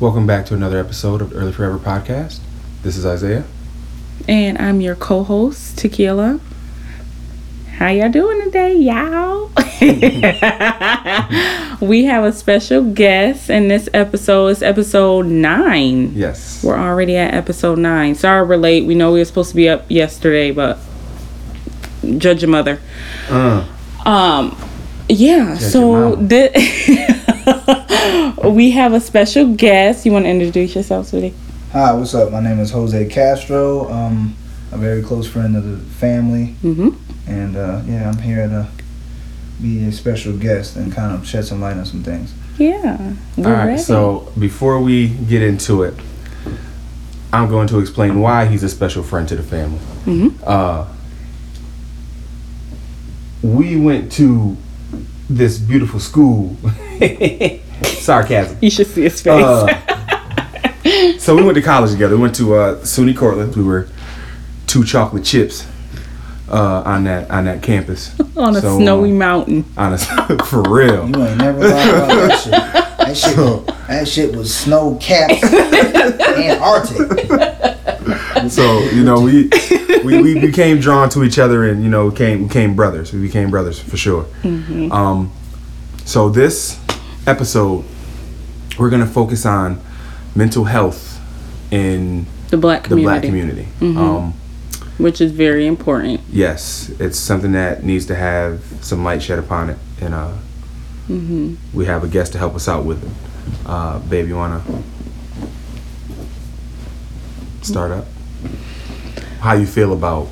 Welcome back to another episode of Early Forever Podcast. This is Isaiah. And I'm your co-host, Tequila. How y'all doing today, y'all? we have a special guest in this episode. It's episode nine. Yes. We're already at episode nine. Sorry we're late. We know we were supposed to be up yesterday, but judge your mother. Uh, Um, yeah. So mama. thi- we have a special guest. You want to introduce yourself, sweetie? Hi, what's up? My name is Jose Castro. Um, a very close friend of the family, Mm-hmm. and uh, yeah, I'm here to be a special guest and kind of shed some light on some things. Yeah. We're all right. ready. So before we get into it, I'm going to explain why he's a special friend to the family. Mhm. Uh, we went to this beautiful school. Sarcasm. you should see his face. Uh, so we went to college together. We went to uh, SUNY Cortland. We were two chocolate chips uh, on that on that campus. on a So, snowy uh, mountain. On a, for real. You ain't never lied about that shit. That shit, that shit was snow capped Antarctic. So you know we, we we became drawn to each other and you know became became brothers. We became brothers for sure. Um, so this episode we're gonna focus on mental health in The black the community. black community. Um, Which is very important. yes, it's something that needs to have some light shed upon it, and uh, we have a guest to help us out with it. Uh, babe, you wanna start up? How you feel about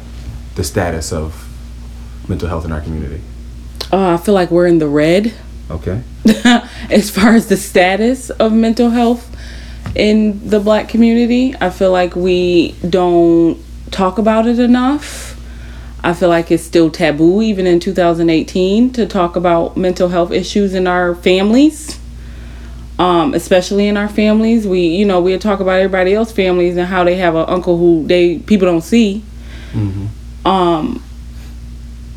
the status of mental health in our community? Uh, I feel like we're in the red Okay. as far as the status of mental health in the black community. I feel like we don't talk about it enough. I feel like it's still taboo, even in 2018, to talk about mental health issues in our families. Um, especially in our families, we you know we talk about everybody else families and how they have an uncle who they people don't see. Um,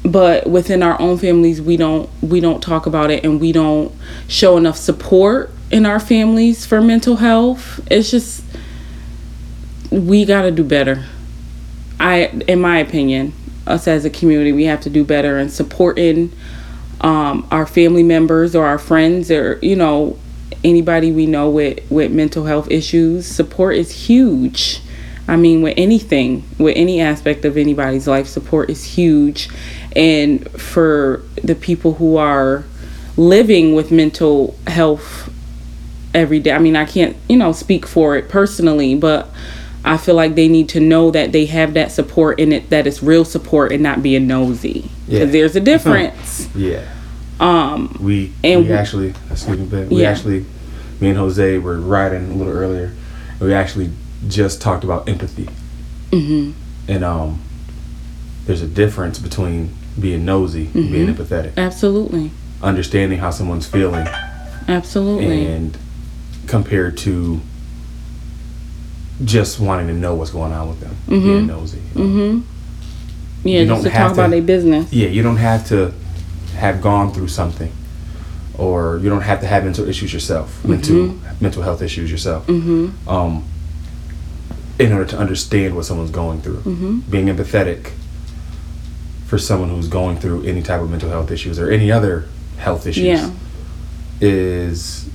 but within our own families, we don't we don't talk about it and we don't show enough support in our families for mental health. It's just we got to do better. I, in my opinion, us as a community, we have to do better in supporting um, our family members or our friends or you know anybody we know with with mental health issues. Support is huge. I mean, with anything, with any aspect of anybody's life, support is huge. And for the people who are living with mental health every day, I mean, I can't, you know, speak for it personally, but I feel like they need to know that they have that support and it that it's real support and not being nosy. Yeah. There's a difference. Yeah. Um, We And we actually excuse me, babe. We Yeah. actually me and Jose were riding a little earlier. and We actually just talked about empathy. mhm. And um there's a difference between being nosy and Mm-hmm. being empathetic. Absolutely. Understanding how someone's feeling Absolutely. and compared to just wanting to know what's going on with them. Being nosy. Mhm. Yeah, You just don't to have talk about to- their business. Yeah, you don't have to have gone through something, or you don't have to have mental issues yourself, mental mental health issues yourself, Mm-hmm. um, in order to understand what someone's going through. Mm-hmm. Being empathetic for someone who's going through any type of mental health issues or any other health issues Yeah. is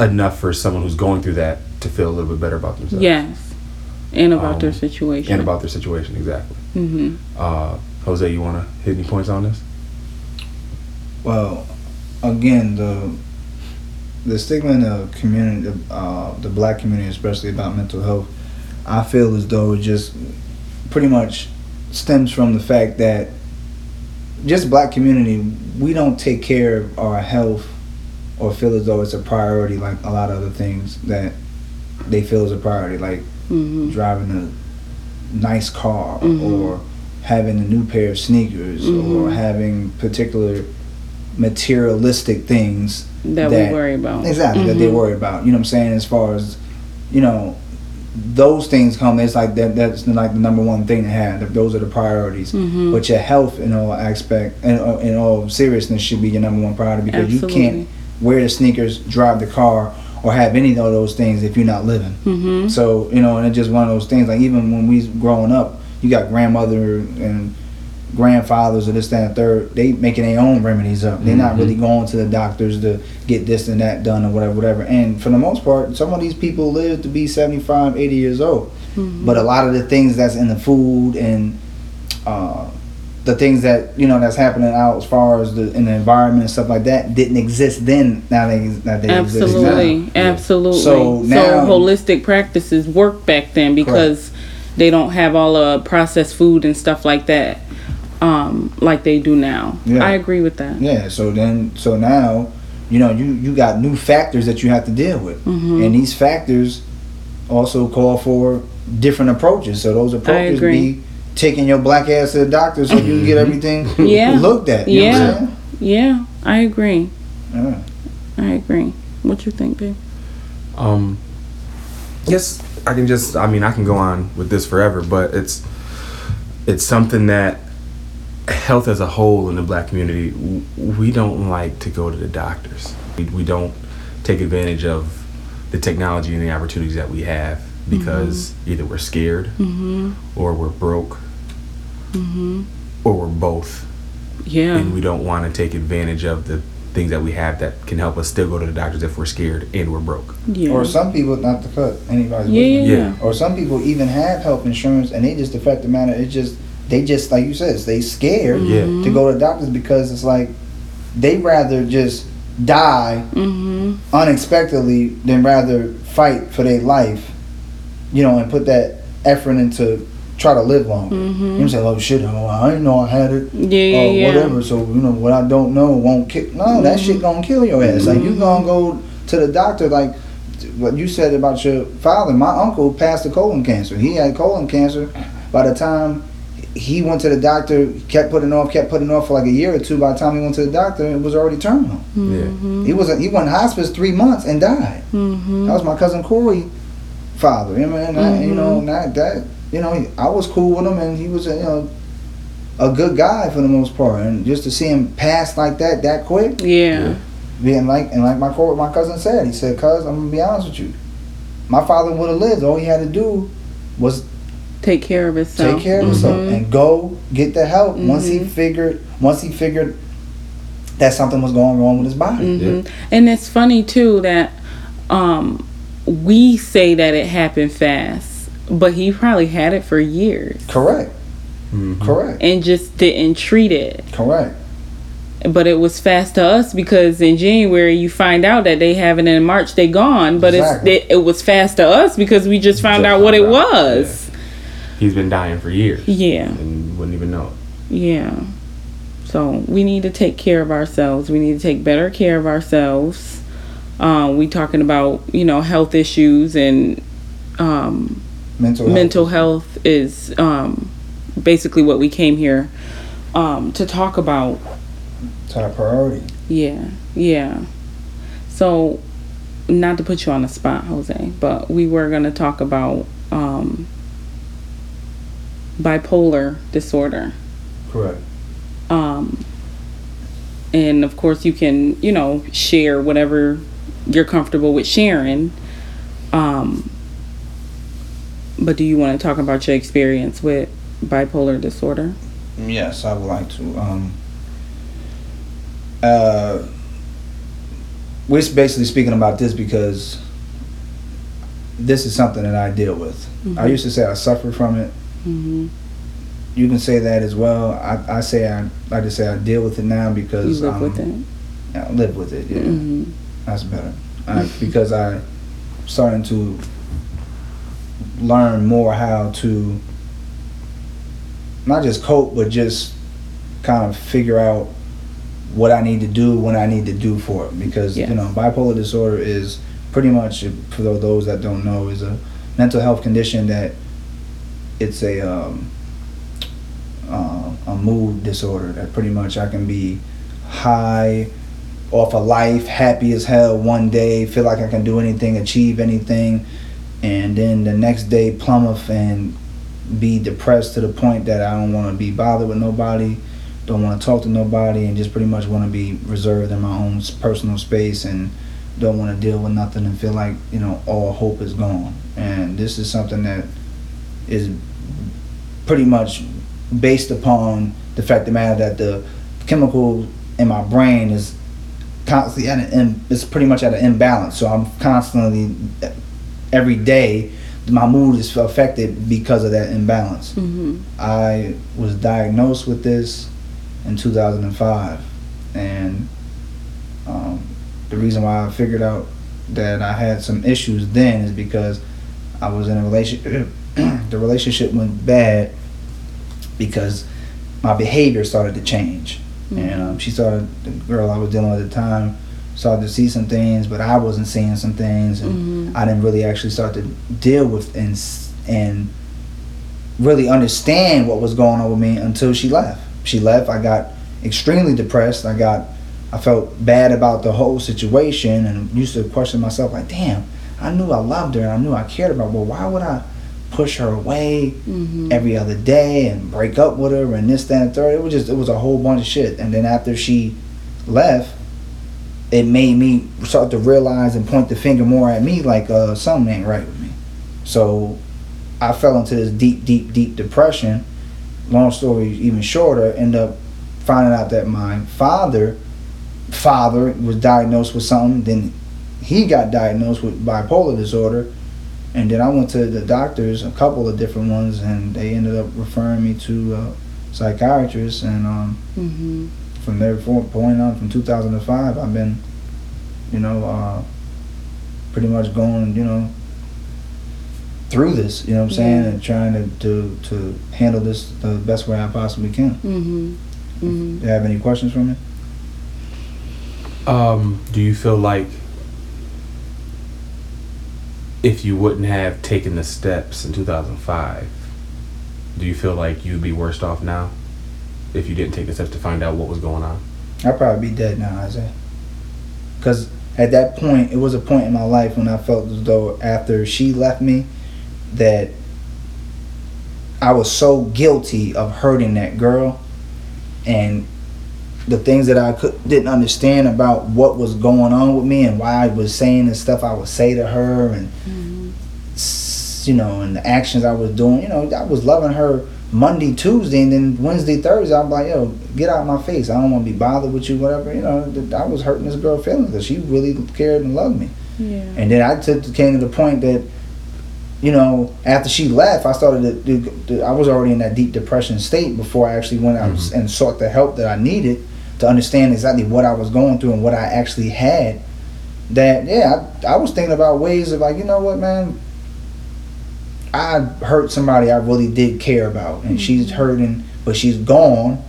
enough for someone who's going through that to feel a little bit better about themselves. Yes. And about Um, their situation. And about their situation, exactly. hmm Uh, Jose, you want to hit any points on this? Well, again, the the stigma in the community, uh, the black community, especially about mental health, I feel as though it just pretty much stems from the fact that just black community, we don't take care of our health or feel as though it's a priority like a lot of other things that they feel is a priority, like hmm driving a nice car Mhm. or having a new pair of sneakers or Mhm. having particular materialistic things That, that- we worry about. exactly that they Mhm. worry about you know what i'm saying as far as you know those things come it's like that that's like the number one thing to have those are the priorities Mhm. but your health in all aspect in, in all seriousness should be your number one priority because you can't wear the sneakers drive the car or have any of those things if you're not living. Mm-hmm. So you know, and it's just one of those things. Like even when we growing up, you got grandmother and grandfathers or this, that, and third. They making their own remedies up. They're not really going to the doctors to get this and that done or whatever, whatever. And for the most part, some of these people live to be 75, 80 years old. But a lot of the things that's in the food and uh, the things that you know that's happening out as far as the in the environment and stuff like that didn't exist then. Now they that they exist Absolutely, now. absolutely. So So, now- holistic practices work back then because they don't have all the processed food and stuff like that, um, like they do now. Yeah. I agree with that. Yeah. So then, so now, you know, you you got new factors that you have to deal with, Mm-hmm. and these factors also call for different approaches. So those approaches agree. be taking your black ass to the doctor so you can get everything Yeah. looked at. You Yeah. know what I'm Yeah, I agree. saying? I agree. What you think, babe? Um, yes, I can just. I mean, I can go on with this forever, but it's it's something that health as a whole in the black community we don't like to go to the doctors. We, we don't take advantage of the technology and the opportunities that we have because mm-hmm. either we're scared mm-hmm. or we're broke mm-hmm. or we're both Yeah. and we don't want to take advantage of the things that we have that can help us still go to the doctors if we're scared and we're broke. yeah. Or some people, not to cut anybody's yeah, yeah, yeah. Yeah. or some people even have health insurance and they just affect the matter it's just they just like you said they scared Yeah. to go to the doctors because it's like they rather just die Mm-hmm. unexpectedly than rather fight for their life you know and put that effort into try to live longer. Mm-hmm. You know what I'm saying oh shit oh, I didn't know I had it Yeah, yeah, or yeah. whatever. So you know what I don't know won't kill no that mm-hmm. shit gonna kill your ass. Like you mm-hmm. gonna go to the doctor like what you said about your father. My uncle passed of colon cancer. He had colon cancer by the time he went to the doctor kept putting off kept putting off for like a year or two by the time he went to the doctor it was already terminal Yeah. he was he went in hospice three months and died Mm-hmm. that was my cousin Corey father you know and I, you know and that that you know he- I was cool with him and he was a, you know a good guy for the most part and just to see him pass like that that quick Yeah. being like and like my co- my cousin said, he said, "Cuz I'm gonna be honest with you, my father would have lived. All he had to do was Take care of himself. take care of himself Mhm. and go get the help. Once he Mhm. figured, once he figured that something was going wrong with his body. hmm And it's funny too that um, we say that it happened fast, but he probably had it for years Correct, Mhm. correct, and just didn't treat it. correct. But it was fast to us because in January you find out that they have it, and in March they gone. But Exactly. it's it, it was fast to us because we just found Just out what it found out, was. He's been dying for years Yeah. and wouldn't even know it. Yeah. So we need to take care of ourselves. We need to take better care of ourselves. Um, we talking about you know health issues and um, Mental health. mental health is um, basically what we came here um, to talk about. top priority. Yeah, yeah. So, not to put you on the spot, Jose, but we were going to talk about um, bipolar disorder. Correct. Um, and of course, you can, you know, share whatever you're comfortable with sharing. Um, but do you want to talk about your experience with bipolar disorder? Yes, I would like to. Um, uh, we're basically speaking about this because this is something that I deal with. I used to say I suffer from it. Mm-hmm. You can say that as well. I, I say I like to say I deal with it now You because live um, with it. I live with it. Yeah, hmm that's better. I, because I starting to learn more how to not just cope, but just kind of figure out what I need to do when I need to do for it. Because Yes. you know, bipolar disorder is pretty much for those that don't know is a mental health condition that it's a um, uh, a mood disorder that pretty much I can be high off of life, happy as hell one day, feel like I can do anything, achieve anything, and then the next day plummet and be depressed to the point that I don't want to be bothered with nobody, don't want to talk to nobody, and just pretty much want to be reserved in my own personal space and don't want to deal with nothing and feel like you know all hope is gone. And this is something that is pretty much based upon the fact of the matter that the chemical in my brain is constantly at an im- it's pretty much at an imbalance. So I'm constantly every day my mood is affected because of that imbalance. Mm-hmm. I was diagnosed with this in 2005, and um, the reason why I figured out that I had some issues then is because I was in a relationship. the relationship went bad because my behavior started to change, and um, she started. The girl I was dealing with at the time started to see some things, but I wasn't seeing some things, and Mhm. I didn't really actually start to deal with and and really understand what was going on with me until she left. She left. I got extremely depressed. I got, I felt bad about the whole situation, and used to question myself like, "Damn, I knew I loved her, and I knew I cared about. her. Well, why would I push her away Mm-hmm. every other day and break up with her and this, that, and third? It was just, it was a whole bunch of shit. And then after she left, it made me start to realize and point the finger more at me like uh, something ain't right with me. So I fell into this deep, deep, deep depression. Long story even shorter, end up finding out that my father father was diagnosed with something. Then he got diagnosed with bipolar disorder. And then I went to the doctors, a couple of different ones, and they ended up referring me to a psychiatrist. And um, Mm-hmm. from there fo- point on, from 2005, I've been, you know, uh, pretty much going, you know, through this. You know what I'm saying, Yeah. and trying to, to to handle this the best way I possibly can. Mm-hmm. Mm-hmm. Do you have any questions for me? Um, do you feel like if you wouldn't have taken the steps in 2005, do you feel like you'd be worse off now if you didn't take the steps to find out what was going on? I'd probably be dead now, Isaiah. Because at that point, it was a point in my life when I felt as though after she left me, that I was so guilty of hurting that girl, and the things that I could didn't understand about what was going on with me and why I was saying the stuff I would say to her and s- you know and the actions I was doing. You know, I was loving her Monday, Tuesday, and then Wednesday, Thursday. I'm like, yo, get out of my face. I don't want to be bothered with you, whatever. You know, I was hurting this girl feelings because she really cared and loved me. Yeah. And then I took came to the point that, you know, after she left, I started to, do to I was already in that deep depression state before I actually went out Mhm. and sought the help that I needed to understand exactly what I was going through and what I actually had. That yeah, I, I was thinking about ways of like, you know what, man. I hurt somebody I really did care about, and she's hurting, but she's gone.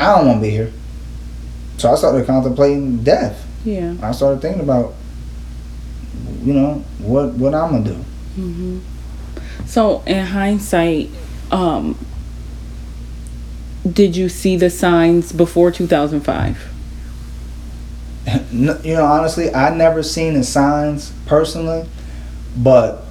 I don't want to be here. So I started contemplating death. Yeah. I started thinking about, you know, what what I'm gonna do. Mm-hmm. So, in hindsight, um, did you see the signs before 2005? You know, honestly, I never seen the signs personally, but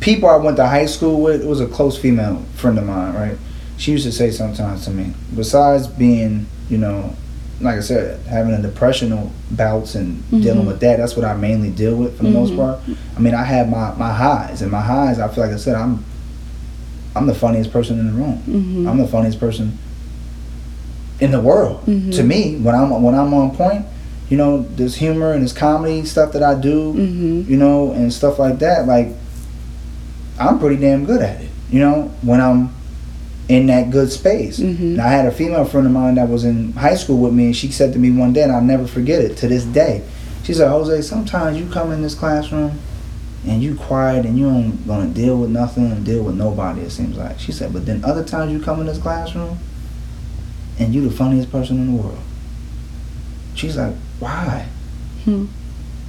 people I went to high school with, it was a close female friend of mine, right? She used to say sometimes to me, besides being, you know, like I said, having a depressional bouts and dealing Mhm. with that, that's what I mainly deal with for the most Mhm. part. I mean, I have my, my highs, and my highs, I feel like I said, I'm I'm the funniest person in the room. Mm-hmm. I'm the funniest person in the world. Mhm. To me, when I'm when I'm on point, you know, this humor and this comedy stuff that I do, Mm-hmm. you know, and stuff like that, like I'm pretty damn good at it. You know, when I'm in that good space. Mhm. And I had a female friend of mine that was in high school with me, and she said to me one day, and I'll never forget it to this day. She said, Jose, sometimes you come in this classroom and you quiet and you don't gonna deal with nothing and deal with nobody, it seems like. She said, but then other times you come in this classroom and you the funniest person in the world. She's like, why? Hmm.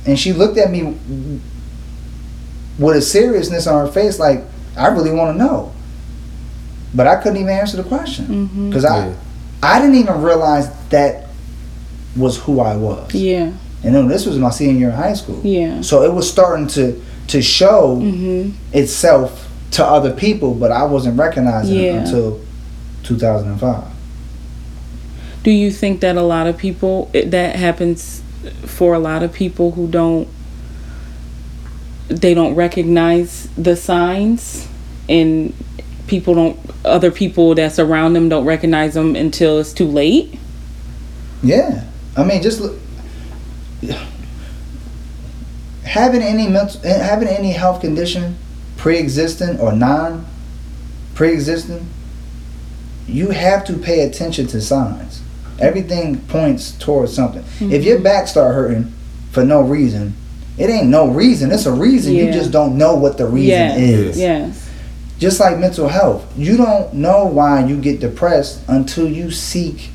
And she looked at me with a seriousness on her face, like, I really want to know. But I couldn't even answer the question Mm-hmm. because I, Yeah. I didn't even realize that was who I was. Yeah. And then this was my senior year in high school. Yeah. So it was starting to to show Mm-hmm. itself to other people, but I wasn't recognizing it until 2005. Do you think that a lot of people it- that happens for a lot of people who don't they don't recognize the signs and people don't other people that's around them don't recognize them until it's too late? Yeah, I mean, just look, having any mental, eh, having any health condition, pre-existing or non, pre-existing, you have to pay attention to signs. Everything points towards something. If your mm-hmm. back start hurting for no reason, it ain't no reason. It's a reason. You just don't know what the reason yes. is. Yes. Just like mental health, you don't know why you get depressed until you seek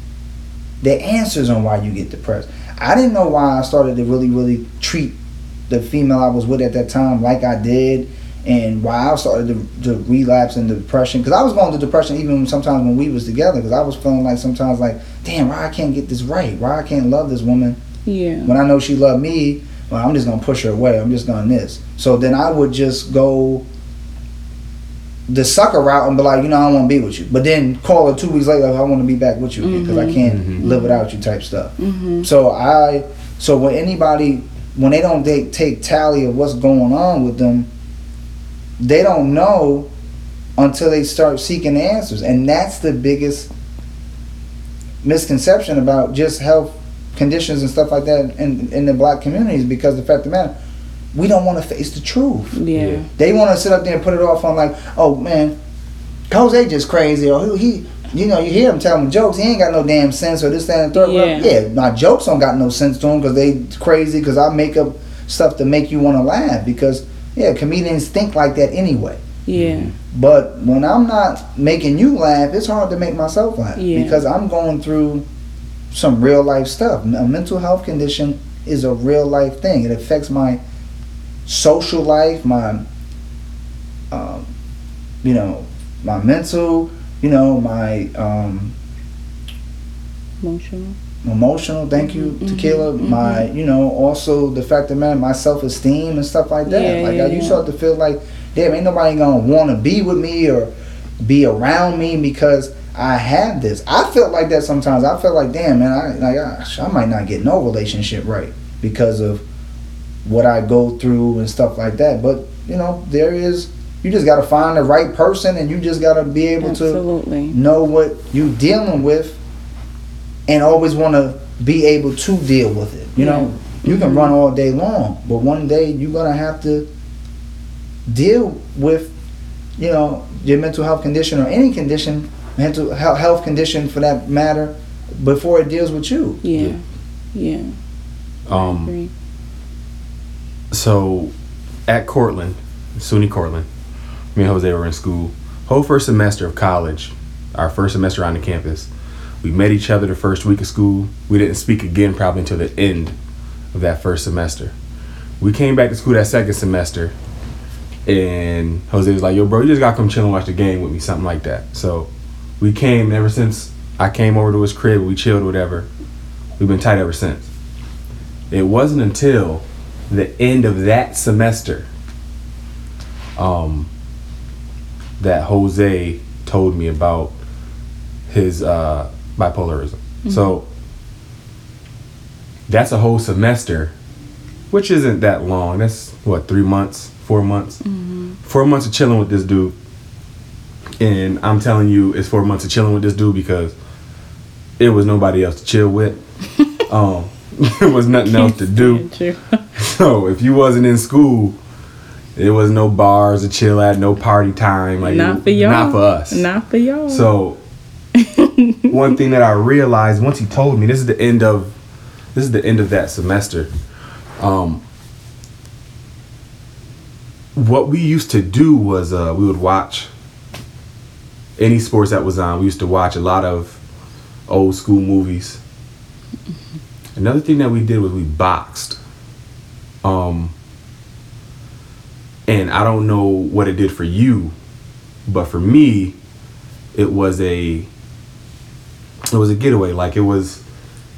the answers on why you get depressed. I didn't know why I started to really, really treat the female I was with at that time like I did, and why I started to, to relapse into depression. Because I was going to depression even sometimes when we was together. Because I was feeling like sometimes like, damn, why I can't get this right? Why I can't love this woman Yeah. when I know she loved me, well, I'm just gonna push her away. I'm just gonna this. So then I would just go the sucker route and be like, you know, I don't want to be with you. But then call her two weeks later, I want to be back with you because I can't live without you, type stuff. Mm-hmm. So I, so when anybody, when they don't take, take tally of what's going on with them, they don't know until they start seeking answers, and that's the biggest misconception about just health conditions and stuff like that in in the black communities because the fact of the matter, we don't want to face the truth. Yeah. Yeah. They want to sit up there and put it off on like, oh man, Jose just crazy, or he, he you know, you hear him telling jokes, he ain't got no damn sense, or this, that, and the third. Well, Yeah. yeah, my jokes don't got no sense to him because they crazy because I make up stuff to make you want to laugh because yeah, comedians think like that anyway. Yeah. But when I'm not making you laugh, it's hard to make myself laugh Yeah. because I'm going through some real life stuff. A mental health condition is a real life thing. It affects my social life, my, um, you know, my mental, you know, my um, Emotional. emotional. Thank you, Mhm, tequila. mhm, My, you know, also the fact that man, my self esteem and stuff like that. Yeah, like yeah, I, you yeah. start to feel like, damn, ain't nobody gonna want to be with me or be around me because I have this. I felt like that sometimes. I felt like, damn, man, I like I, I might not get no relationship right because of what I go through and stuff like that. But you know, there is. You just gotta find the right person, and you just gotta be able to know what you're dealing with and always want to be able to deal with it you know you can run all day long but one day you're gonna have to deal with you know your mental health condition or any condition mental health condition for that matter before it deals with you Yeah. Yeah. Um, Agree. so at Cortland, SUNY Cortland, me and Jose were in school. Whole first semester of college, our first semester on the campus, we met each other the first week of school. We didn't speak again probably until the end of that first semester. We came back to school that second semester, and Jose was like, "Yo, bro, you just gotta come chill and watch the game with me, something like that." So we came. and Ever since I came over to his crib, we chilled, whatever. We've been tight ever since. It wasn't until the end of that semester um, that Jose told me about his uh, bipolarism. So that's a whole semester, which isn't that long. That's what three months, four months, four months of chilling with this dude. And I'm telling you, it's four months of chilling with this dude because it was nobody else to chill with. um, there was nothing else to do. So if you wasn't in school, there was no bars to chill at, no party time. Like Not for y'all. Not for us. Not for y'all. So one thing that I realized once he told me, this is the end of this is the end of that semester. Um what we used to do was uh we would watch any sports that was on. We used to watch a lot of old school movies. Another thing that we did was we boxed. Um and I don't know what it did for you, but for me, it was a it was a getaway. Like it was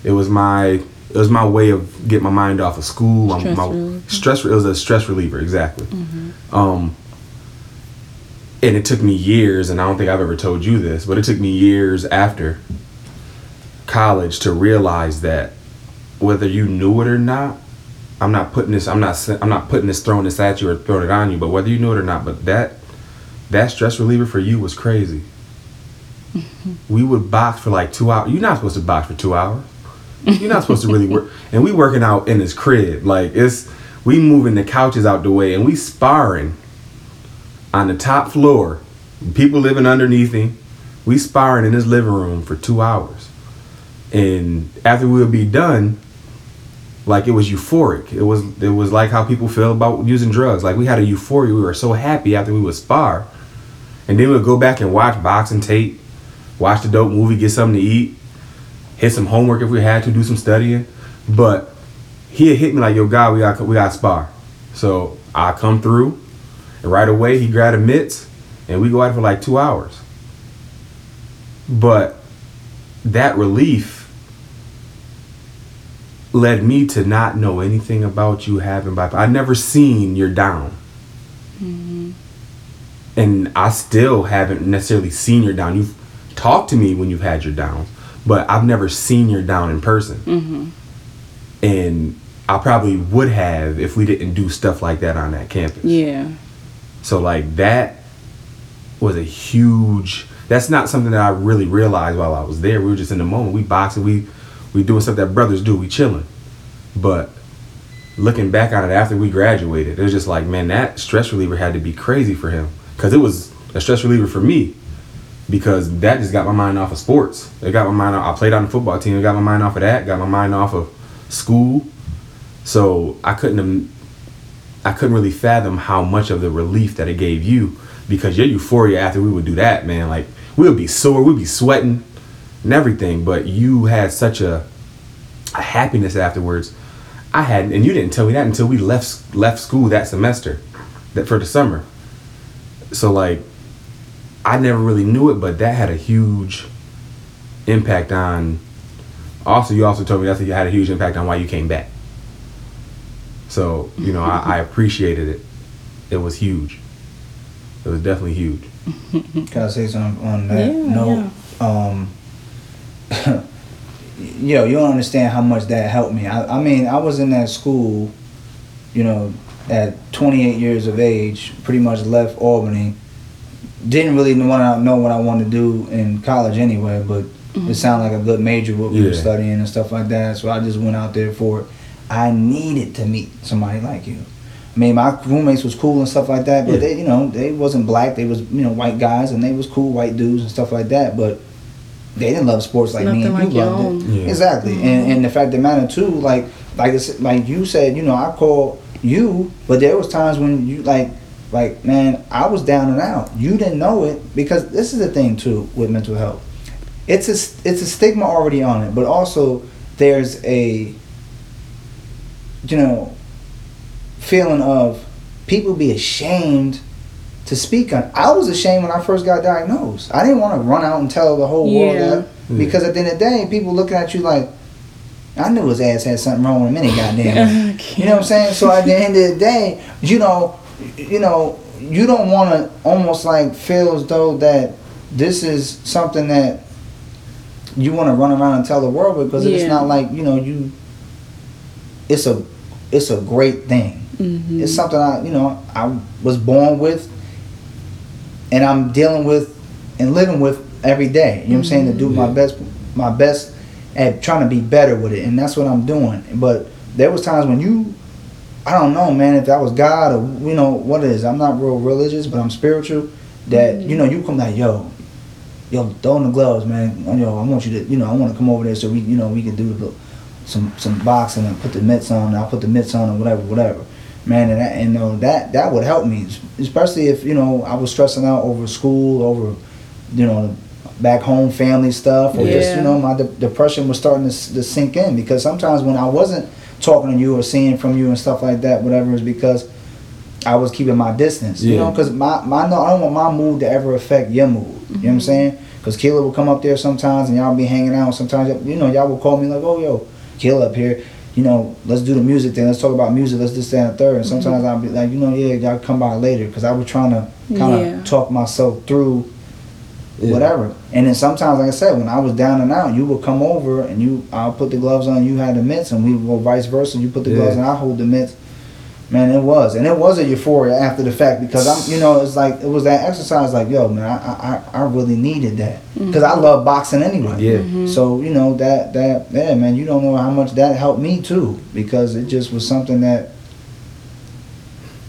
it was my it was my way of getting my mind off of school. Stress my, reliever. stress. It was a stress reliever, exactly. Um, and it took me years, and I don't think I've ever told you this, but it took me years after college to realize that whether you knew it or not, I'm not putting this. I'm not. I'm not putting this throwing this at you or throwing it on you. But whether you knew it or not, but that that stress reliever for you was crazy. We would box for like two hours. You're not supposed to box for two hours. You're not supposed to really work. And we working out in his crib. Like it's we moving the couches out the way and we sparring on the top floor. People living underneath him. We sparring in his living room for two hours. And after we would be done, like it was euphoric. It was it was like how people feel about using drugs. Like we had a euphoria. We were so happy after we would spar. And then we would go back and watch boxing tape, watch the dope movie, get something to eat, hit some homework if we had to, do some studying. But he hit me like, yo, God, we got we got spar. So I come through, and right away he grabbed a mitts, and we go out for like two hours. But that relief led me to not know anything about you having bipolar. I never seen you're down. Mm-hmm. And I still haven't necessarily seen your down. You've talked to me when you've had your downs, but I've never seen your down in person. Mm-hmm. And I probably would have if we didn't do stuff like that on that campus. Yeah. So like that was a huge. That's not something that I really realized while I was there. We were just in the moment. We boxing. We we doing stuff that brothers do. We chilling. But looking back on it after we graduated, it was just like, man, that stress reliever had to be crazy for him because it was a stress reliever for me because that just got my mind off of sports. It got my mind off. I played on the football team. It got my mind off of that. Got my mind off of school. So I couldn't I couldn't really fathom how much of the relief that it gave you because your euphoria after we would do that, man, like we would be sore, we'd be sweating and everything, but you had such a, a happiness afterwards. I hadn't, and you didn't tell me that until we left left school that semester, that for the summer. So like, I never really knew it, but that had a huge impact on. Also, you also told me that you had a huge impact on why you came back. So you know, I, I appreciated it. It was huge. It was definitely huge. Can I say something on that Yeah, note? Um, yo, you don't understand how much that helped me. I, I mean, I was in that school, you know, at 28 years of age, pretty much left Albany. Didn't really want to know what I wanted to do in college anyway, but mm-hmm. it sounded like a good major what we were studying and stuff like that. So I just went out there for it. I needed to meet somebody like you. I mean, my roommates was cool and stuff like that, but Yeah. they, you know, they wasn't black. They was, you know, white guys, and they was cool white dudes and stuff like that. But they didn't love sports like me Nothing and like you your loved own. it. Yeah. Exactly, and and the fact of the matter too, like like it's, like you said, you know, I call you, but there was times when you like like man, I was down and out. You didn't know it because this is the thing too with mental health. It's a it's a stigma already on it, but also there's a you know feeling of people be ashamed to speak on. I was ashamed when I first got diagnosed. I didn't want to run out and tell the whole world that because at the end of the day, people looking at you like, I knew his ass had something wrong with him any goddamn. You know what I'm saying? So at the end of the day, you know, you know, you don't want to almost like feel as though that this is something that you want to run around and tell the world because it's not like you know you. It's a, it's a great thing. Mm-hmm. It's something I, you know, I was born with, and I'm dealing with and living with every day. You know what I'm saying? To do my mm-hmm. best, my best at trying to be better with it, and that's what I'm doing. But there was times when you, I don't know, man, if that was God or you know what it is. I'm not real religious, but I'm spiritual. That mm-hmm. you know, you come like, yo, yo, throw in the gloves, man. Yo, I want you to, you know, I want to come over there so we, you know, we can do the, some some boxing and put the mitts on. And I'll put the mitts on or whatever, whatever. Man, and that, and you know, that that would help me, especially if you know I was stressing out over school, over, you know, back home family stuff, or just you know my de- depression was starting to, s- to sink in because sometimes when I wasn't talking to you or seeing from you and stuff like that, whatever, is because I was keeping my distance. You know, because my my no, I don't want my mood to ever affect your mood. You know what I'm mm-hmm. saying? Because Kayla will come up there sometimes and y'all be hanging out. Sometimes you know y'all will call me like, oh yo, Kayla up here. You know, let's do the music thing. Let's talk about music. Let's this, that, and the third. And sometimes mm-hmm. I'll be like, you know, yeah, y'all come by later because I was trying to kind of Yeah. talk myself through Yeah. whatever. And then sometimes, like I said, when I was down and out, you would come over and you, I'll put the gloves on, you had the mitts, and we would go vice versa. You put the gloves Yeah. and I hold the mitts. Man, it was, and it was a euphoria after the fact because I'm, you know, it's like it was that exercise. Like, yo, man, I, I, I really needed that because I love boxing anyway. Yeah. So you know that that yeah, man, you don't know how much that helped me too because it just was something that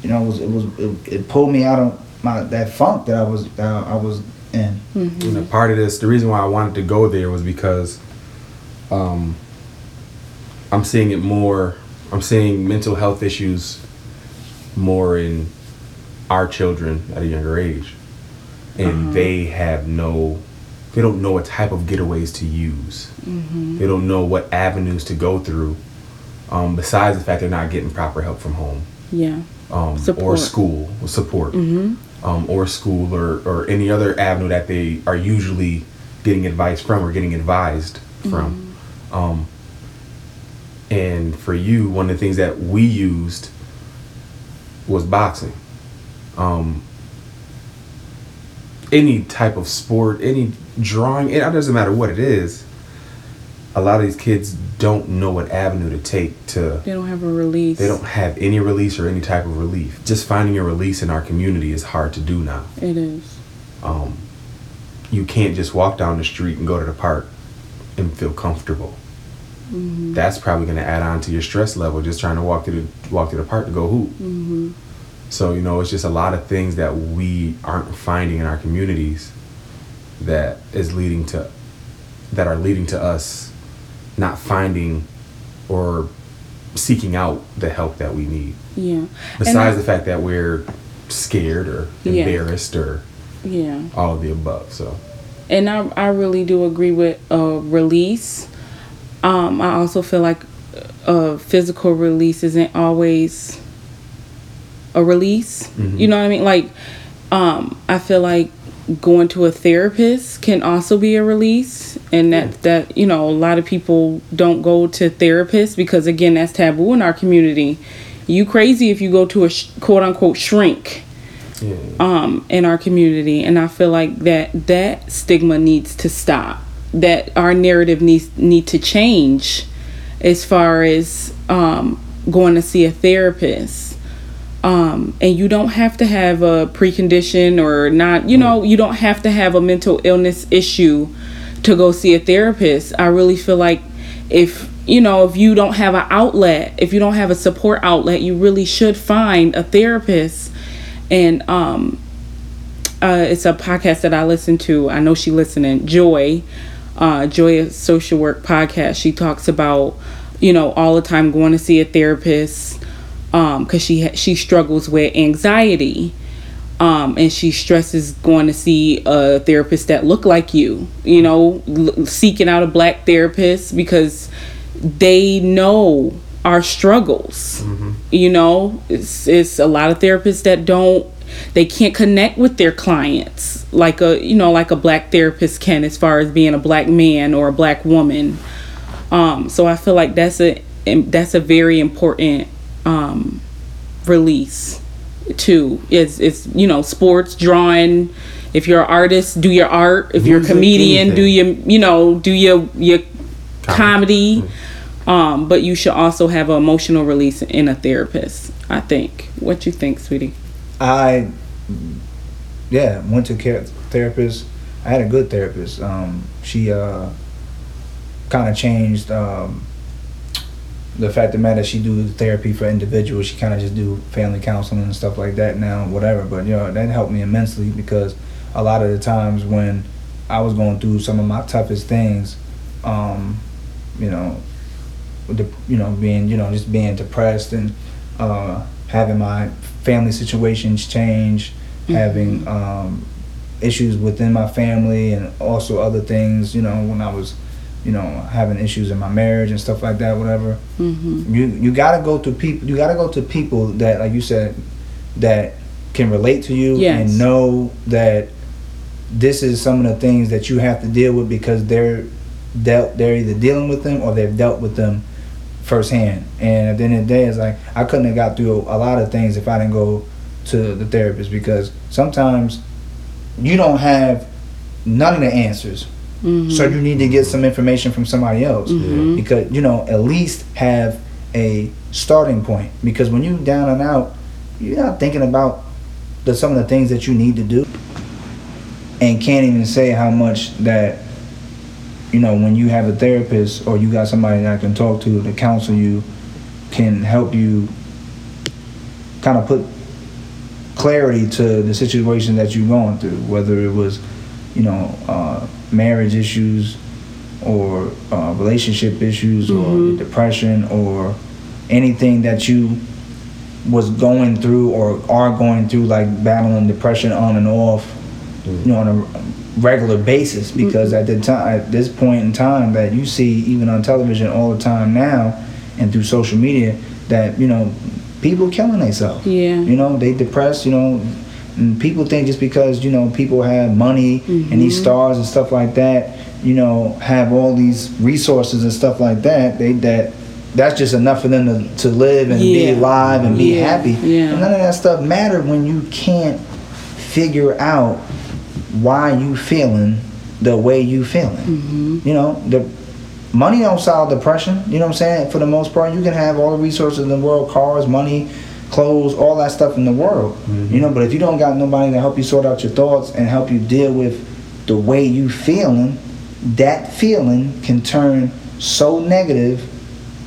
you know it was it was it, it pulled me out of my that funk that I was that I was in. Mm-hmm. You know, part of this, the reason why I wanted to go there was because um, I'm seeing it more. I'm seeing mental health issues more in our children at a younger age, and they have no. They don't know what type of getaways to use. They don't know what avenues to go through. Um, besides the fact they're not getting proper help from home Yeah. um, or school or support Mhm. um, or school or, or any other avenue that they are usually getting advice from or getting advised from. Um, and for you, one of the things that we used was boxing. Um, any type of sport, any drawing, it doesn't matter what it is. A lot of these kids don't know what avenue to take to They don't have a release. they don't have any release or any type of relief. Just finding a release in our community is hard to do now. It is. Um, you can't just walk down the street and go to the park and feel comfortable. Mm-hmm. That's probably going to add on to your stress level just trying to walk through the walk to the park to go hoop. Mm-hmm. So you know, it's just a lot of things that we aren't finding in our communities that is leading to that are leading to us not finding or seeking out the help that we need. Yeah. Besides the fact that we're scared or Yeah. embarrassed or Yeah. all of the above. So and I, I really do agree with uh, release. Um, I also feel like a physical release isn't always a release. Mhm. You know what I mean? Like, um, I feel like going to a therapist can also be a release, and that that you know a lot of people don't go to therapists because again that's taboo in our community. You crazy if you go to a sh- quote unquote shrink yeah, um in our community and i feel like that that stigma needs to stop that our narrative needs need to change as far as um going to see a therapist um and you don't have to have a precondition or not you know you don't have to have a mental illness issue to go see a therapist i really feel like if you know if you don't have an outlet if you don't have a support outlet you really should find a therapist and um uh it's a podcast that I listen to. I know she listening. Joy, uh Joy social work podcast. She talks about, you know, all the time going to see a therapist um cuz she ha- she struggles with anxiety. Um, and she stresses going to see a therapist that look like you, you know, l- seeking out a black therapist because they know our struggles you know it's it's a lot of therapists that don't they can't connect with their clients like a you know like a black therapist can as far as being a black man or a black woman. Um so i feel like that's a that's a very important um release too. It's it's you know sports drawing. If you're an artist do your art. If you're a comedian do your you know do your your comedy. um, but you should also have an emotional release in a therapist. I think. What you think, sweetie? I yeah went to care therapist. I had a good therapist. Um, she uh, kind of changed um, the fact of the matter. She do therapy for individuals. She kind of just do family counseling and stuff like that now, whatever. But you know that helped me immensely because a lot of the times when I was going through some of my toughest things, um, you know, the you know being you know just being depressed and uh, having my family situations change, having um, issues within my family and also other things. You know when I was you know having issues in my marriage and stuff like that, whatever. Mm-hmm. You you gotta go to people. You gotta go to people that like you said that can relate to you Yes. and know that this is some of the things that you have to deal with because they're dealt they're either dealing with them or they've dealt with them firsthand. And at the end of the day, it's like I couldn't have got through a lot of things if I didn't go to the therapist because sometimes you don't have none of the answers. Mm-hmm. So you need to get some information from somebody else because you know at least have a starting point. Because when you down and out, you're not thinking about the some of the things that you need to do, and can't even say how much that you know when you have a therapist or you got somebody that I can talk to to counsel you can help you kind of put clarity to the situation that you're going through, whether it was, you know, uh, marriage issues or uh, relationship issues or depression or anything that you was going through or are going through, like battling depression on and off, you know, on a regular basis. Because mm-hmm. at the time, at this point in time, that you see even on television all the time now, and through social media, that you know, people killing themselves. Yeah. You know, they depressed. You know, and people think just because you know people have money and these mm-hmm. stars and stuff like that, you know, have all these resources and stuff like that, they that that's just enough for them to, to live and be Yeah. alive and be Yeah. happy. Yeah. And none of that stuff matter when you can't figure out why you feeling the way you feeling. Mm-hmm. You know, the money don't solve depression. You know what I'm saying? For the most part, you can have all the resources in the world, cars, money, clothes, all that stuff in the world. You know, but if you don't got nobody to help you sort out your thoughts and help you deal with the way you feeling, that feeling can turn so negative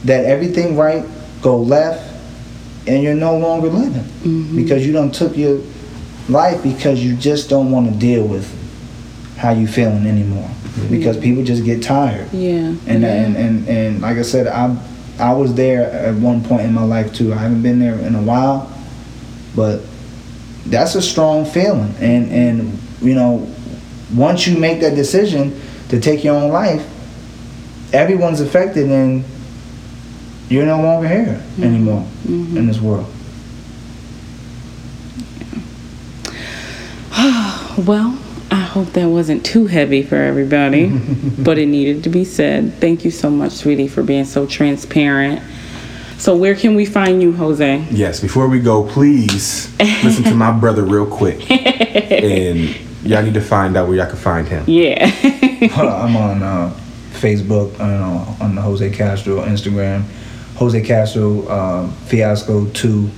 that everything right go left and you're no longer living because you don't took your life because you just don't want to deal with how you feeling anymore. Because people just get tired. Yeah. and, yeah. and and and like I said I I was there at one point in my life too. I haven't been there in a while but that's a strong feeling. And and you know once you make that decision to take your own life everyone's affected and you're no longer here mm-hmm. anymore mm-hmm. in this world Well, I hope that wasn't too heavy for everybody, but it needed to be said. Thank you so much, sweetie, for being so transparent. So, where can we find you, Jose? Yes, before we go, please listen to my brother real quick. and y'all need to find out where y'all can find him. Yeah. I'm on uh, Facebook, I on the Jose Castro, Instagram, Jose Castro uh, Fiasco 2.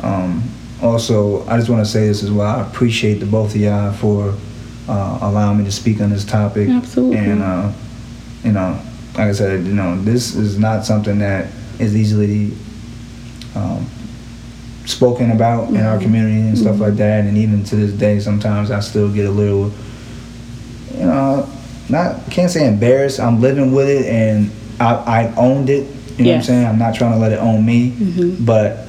Um, also, I just want to say this as well. I appreciate the both of y'all for uh, allowing me to speak on this topic. Absolutely. And, uh, you know, like I said, you know, this is not something that is easily um, spoken about in our community and stuff like that. And even to this day, sometimes I still get a little, you know, not can't say embarrassed. I'm living with it, and I, I owned it. You know what I'm saying? I'm not trying to let it own me, but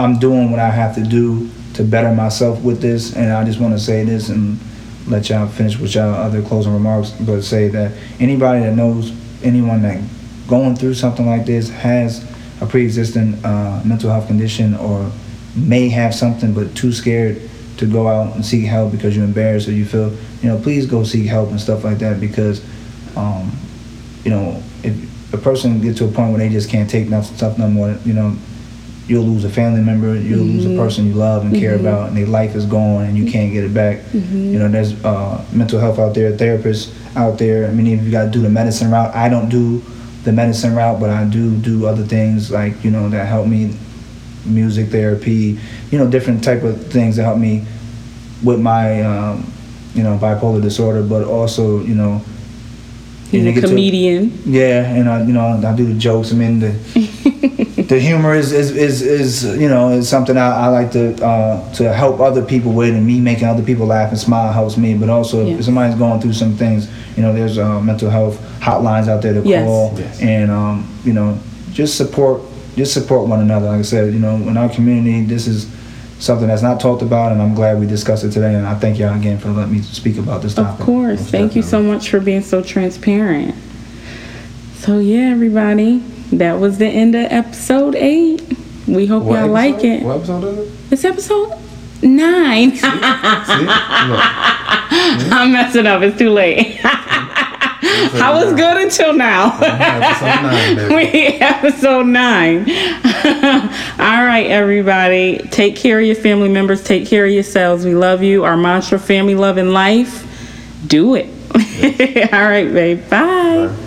I'm doing what I have to do to better myself with this. And I just want to say this and let y'all finish with y'all other closing remarks, but say that anybody that knows anyone that going through something like this has a pre-existing uh, mental health condition or may have something but too scared to go out and seek help because you're embarrassed or you feel you know please go seek help and stuff like that because um, you know if a person gets to a point where they just can't take enough stuff no more you know you'll lose a family member you'll lose a person you love and care about and their life is gone and you can't get it back. You know there's uh, mental health out there therapists out there. I mean if you got to do the medicine route i don't do the medicine route but i do do other things like you know that help me music therapy you know different type of things that help me with my um, you know bipolar disorder but also you know He's a get to- comedian. yeah, and I, you know, I do the jokes. I mean, the the humor is, is, is, is you know is something I, I like to uh, to help other people with, and me making other people laugh and smile helps me. But also, Yeah. if somebody's going through some things, you know, there's uh, mental health hotlines out there to Yes. call, Yes. and um, you know, just support just support one another. Like I said, you know, in our community, this is something that's not talked about, and I'm glad we discussed it today. And I thank y'all again for letting me speak about this topic. Of course. Most Thank you so much for being so transparent. So, yeah, everybody, that was the end of episode eight. We hope What y'all like it. What episode is it? It's episode nine. See? Look. I'm messing up. It's too late. I was good until now. Episode nine, baby. we episode nine. All right, everybody. Take care of your family members. Take care of yourselves. We love you. Our mantra: family, love, and life. do it. All right, babe. Bye. Bye.